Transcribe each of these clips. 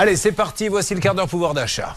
Allez, c'est parti, voici le quart d'heure pouvoir d'achat.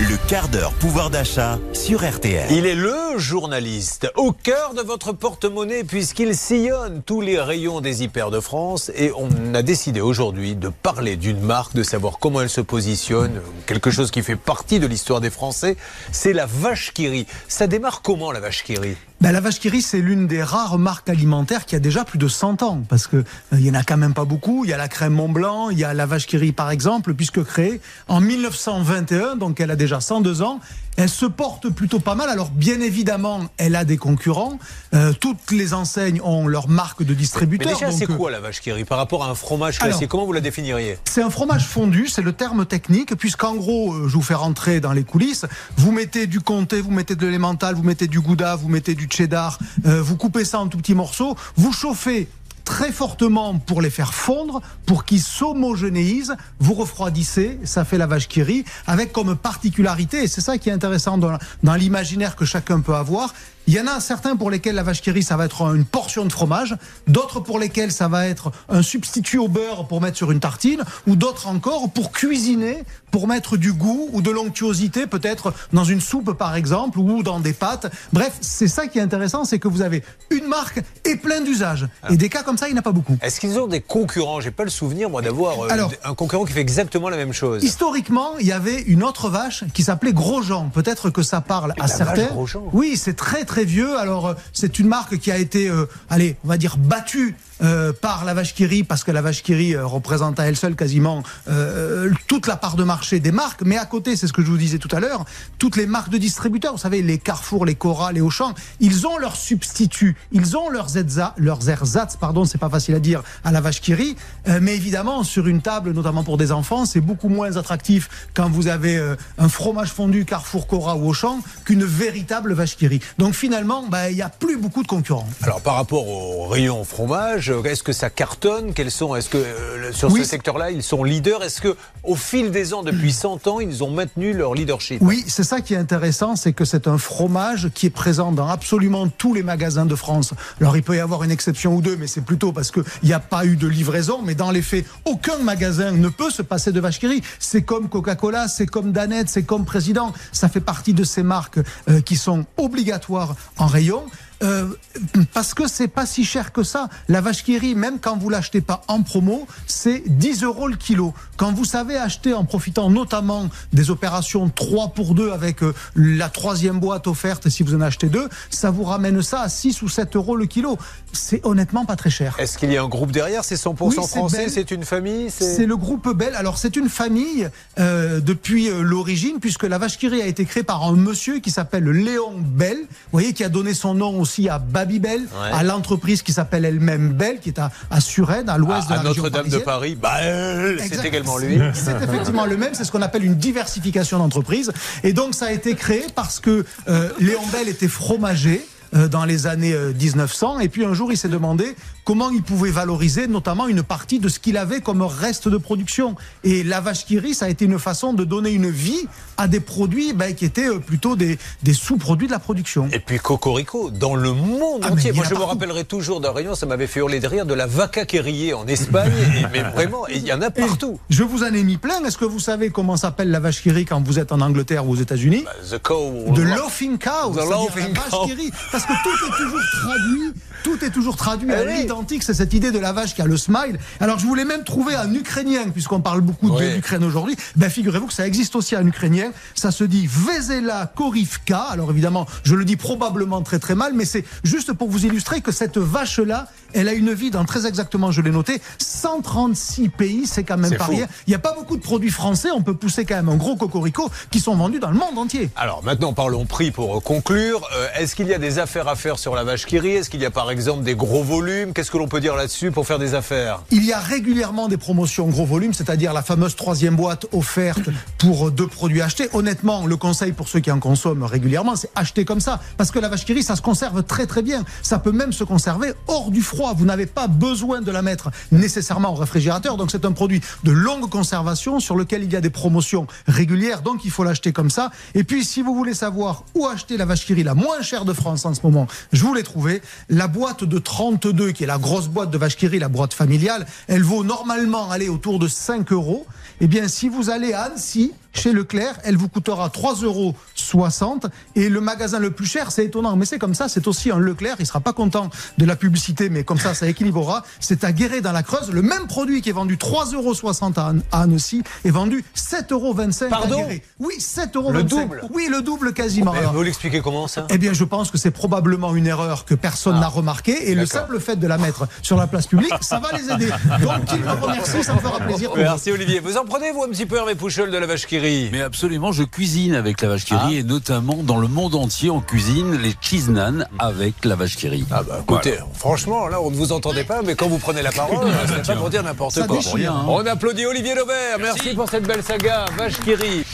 Le quart d'heure pouvoir d'achat sur RTL. Il est le journaliste au cœur de votre porte-monnaie puisqu'il sillonne tous les rayons des hyper de France et on a décidé aujourd'hui de parler d'une marque, de savoir comment elle se positionne, quelque chose qui fait partie de l'histoire des Français, c'est la vache qui rit. Ça démarre comment la vache qui rit? Ben, la vache qui c'est l'une des rares marques alimentaires qui a déjà plus de 100 ans, parce que euh, il y en a quand même pas beaucoup. Il y a la crème Mont Blanc, il y a la vache qui par exemple, puisque créée en 1921, donc elle a déjà 102 ans. Elle se porte plutôt pas mal. Alors bien évidemment, elle a des concurrents. Euh, toutes les enseignes ont leur marque de distributeur. Mais déjà, c'est quoi la vache qui rit par rapport à un fromage classique? Comment vous la définiriez? C'est un fromage fondu, c'est le terme technique, puisqu'en gros, euh, je vous fais rentrer dans les coulisses. Vous mettez du comté, vous mettez de l'émental, vous mettez du gouda, vous mettez du cheddar, euh, vous coupez ça en tout petits morceaux, vous chauffez très fortement pour les faire fondre, pour qu'ils s'homogénéisent. Vous refroidissez, ça fait la vache qui rit, avec comme particularité, et c'est ça qui est intéressant dans, dans l'imaginaire que chacun peut avoir, il y en a certains pour lesquels la vache qui rit, ça va être une portion de fromage, d'autres pour lesquels ça va être un substitut au beurre pour mettre sur une tartine, ou d'autres encore pour cuisiner, pour mettre du goût ou de l'onctuosité peut-être dans une soupe par exemple, ou dans des pâtes. Bref, c'est ça qui est intéressant, c'est que vous avez une marque et plein d'usages. Et des cas comme ça, il n'y en a pas beaucoup. Est-ce qu'ils ont des concurrents? J'ai pas le souvenir, moi, d'avoir euh, un concurrent qui fait exactement la même chose. Historiquement, il y avait une autre vache qui s'appelait Grosjean. Peut-être que ça parle à certains. Oui, c'est très très vieux. Alors, euh, c'est une marque qui a été, euh, allez, on va dire, battue euh, par la vache qui parce que la vache qui rit représente à elle seule quasiment toute la part de marché des marques. Mais à côté, c'est ce que je vous disais tout à l'heure, toutes les marques de distributeurs, vous savez, les Carrefour, les Cora, les Auchan, ils ont leurs substituts, ils ont leurs, Zedza, leurs ersatz, pardon, c'est pas facile à dire, à la vache qui mais évidemment, sur une table, notamment pour des enfants, c'est beaucoup moins attractif quand vous avez un fromage fondu Carrefour, Cora ou Auchan qu'une véritable vache qui. Donc finalement, bah, il n'y a plus beaucoup de concurrents. Alors par rapport au rayon fromage, est-ce que ça cartonne? Quels sont Est-ce que euh, sur ce secteur-là, ils sont leaders? Est-ce que au fil des ans, depuis 100 ans, ils ont maintenu leur leadership? Oui, c'est ça qui est intéressant, c'est que c'est un fromage qui est présent dans absolument tous les magasins de France. Alors il peut y avoir une exception ou deux, mais c'est plutôt parce qu'il n'y a pas eu de livraison. Mais dans les faits, aucun magasin ne peut se passer de vache C'est comme Coca-Cola, c'est comme Danette, c'est comme Président. Ça fait partie de ces marques euh, qui sont obligatoires en rayon. Euh, parce que c'est pas si cher que ça. La vache qui rit, même quand vous l'achetez pas en promo, c'est 10 euros le kilo. Quand vous savez acheter en profitant notamment des opérations 3 pour 2 avec euh, la troisième boîte offerte si vous en achetez deux, ça vous ramène ça à 6 ou 7 euros le kilo. C'est honnêtement pas très cher. Est-ce qu'il y a un groupe derrière? C'est 100% français C'est une famille C'est le groupe Bell. Alors c'est une famille euh, depuis l'origine puisque la vache qui rit a été créée par un monsieur qui s'appelle Léon Bell, vous voyez, qui a donné son nom au aussi à Babybel, à l'entreprise qui s'appelle elle-même Belle, qui est à, à Suresnes, à l'ouest de la Notre-Dame de Paris, bah, c'est également lui. C'est effectivement le même, c'est ce qu'on appelle une diversification d'entreprise. Et donc ça a été créé parce que euh, Léon Bell était fromager euh, dans les années 1900. Euh, Et puis un jour, il s'est demandé comment il pouvait valoriser notamment une partie de ce qu'il avait comme reste de production. Et la vache qui rit, ça a été une façon de donner une vie à des produits ben, qui étaient euh, plutôt des, des sous-produits de la production. Et puis Cocorico, dans le monde ah, entier. Moi, je me rappellerai toujours d'un rayon, ça m'avait fait hurler de rire, de la vaca qui en Espagne. mais vraiment, il y en a partout. je vous en ai mis plein. Est-ce que vous savez comment s'appelle la vache qui rit quand vous êtes en Angleterre ou aux États-Unis? Bah, The cow. The laughing cow. The laughing cow. Parce que tout est toujours traduit. Tout est toujours traduit à eh l'identique. C'est cette idée de la vache qui a le smile. Alors, je voulais même trouver un ukrainien, puisqu'on parle beaucoup de l'Ukraine aujourd'hui. Ben, figurez-vous que ça existe aussi en ukrainien. Ça se dit Vezela Korivka. Alors, évidemment, je le dis probablement très très mal, mais c'est juste pour vous illustrer que cette vache-là, elle a une vie dans très exactement, je l'ai noté, 136 pays. C'est quand même pas rien. Il n'y a pas beaucoup de produits français. On peut pousser quand même un gros cocorico qui sont vendus dans le monde entier. Alors, maintenant, parlons prix pour conclure. Euh, est-ce qu'il y a des affaires à faire sur la vache qui rit? Est-ce qu'il y a par exemple des gros volumes? Qu'est-ce que l'on peut dire là-dessus pour faire des affaires? Il y a régulièrement des promotions gros volumes, c'est-à-dire la fameuse troisième boîte offerte pour deux produits achetés. Honnêtement, le conseil pour ceux qui en consomment régulièrement, c'est acheter comme ça. Parce que la vache qui rit, ça se conserve très très bien. Ça peut même se conserver hors du froid. Vous n'avez pas besoin de la mettre nécessairement au réfrigérateur. Donc c'est un produit de longue conservation sur lequel il y a des promotions régulières. Donc il faut l'acheter comme ça. Et puis si vous voulez savoir où acheter la vache qui rit la moins chère de France en ce moment, je vous l'ai trouvé. La boîte de 32, qui est la grosse boîte de vache qui rit, la boîte familiale, elle vaut normalement aller autour de 5 euros. Eh bien, si vous allez à Annecy, chez Leclerc, elle vous coûtera 3,60 euros. Et le magasin le plus cher, c'est étonnant, mais c'est comme ça, c'est aussi un Leclerc. Il sera pas content de la publicité, mais comme ça, ça équilibrera. C'est à Guéret dans la Creuse. Le même produit qui est vendu 3,60 euros à Annecy est vendu 7,25 euros à Guéret. Oui, 7,25 euros. Le double Oui, le double quasiment. Mais vous l'expliquez comment ça? Eh bien, je pense que c'est probablement une erreur que personne Ah. n'a remarqué. Et le simple fait de la mettre sur la place publique, ça va les aider. Donc, qu'ils me remercient, ça me fera plaisir. Merci Olivier. Vous en prenez vous un petit peu Hervé Pouchol de la vache qui Mais absolument, je cuisine avec la vache Ah. et notamment dans le monde entier, on cuisine les cheese naan avec la vache. Ah bah écoutez, franchement, là on ne vous entendait pas, mais quand vous prenez la parole, c'est pas pour dire n'importe quoi. déchire, hein. On applaudit Olivier Laubert. Merci pour cette belle saga, Vache qui rit.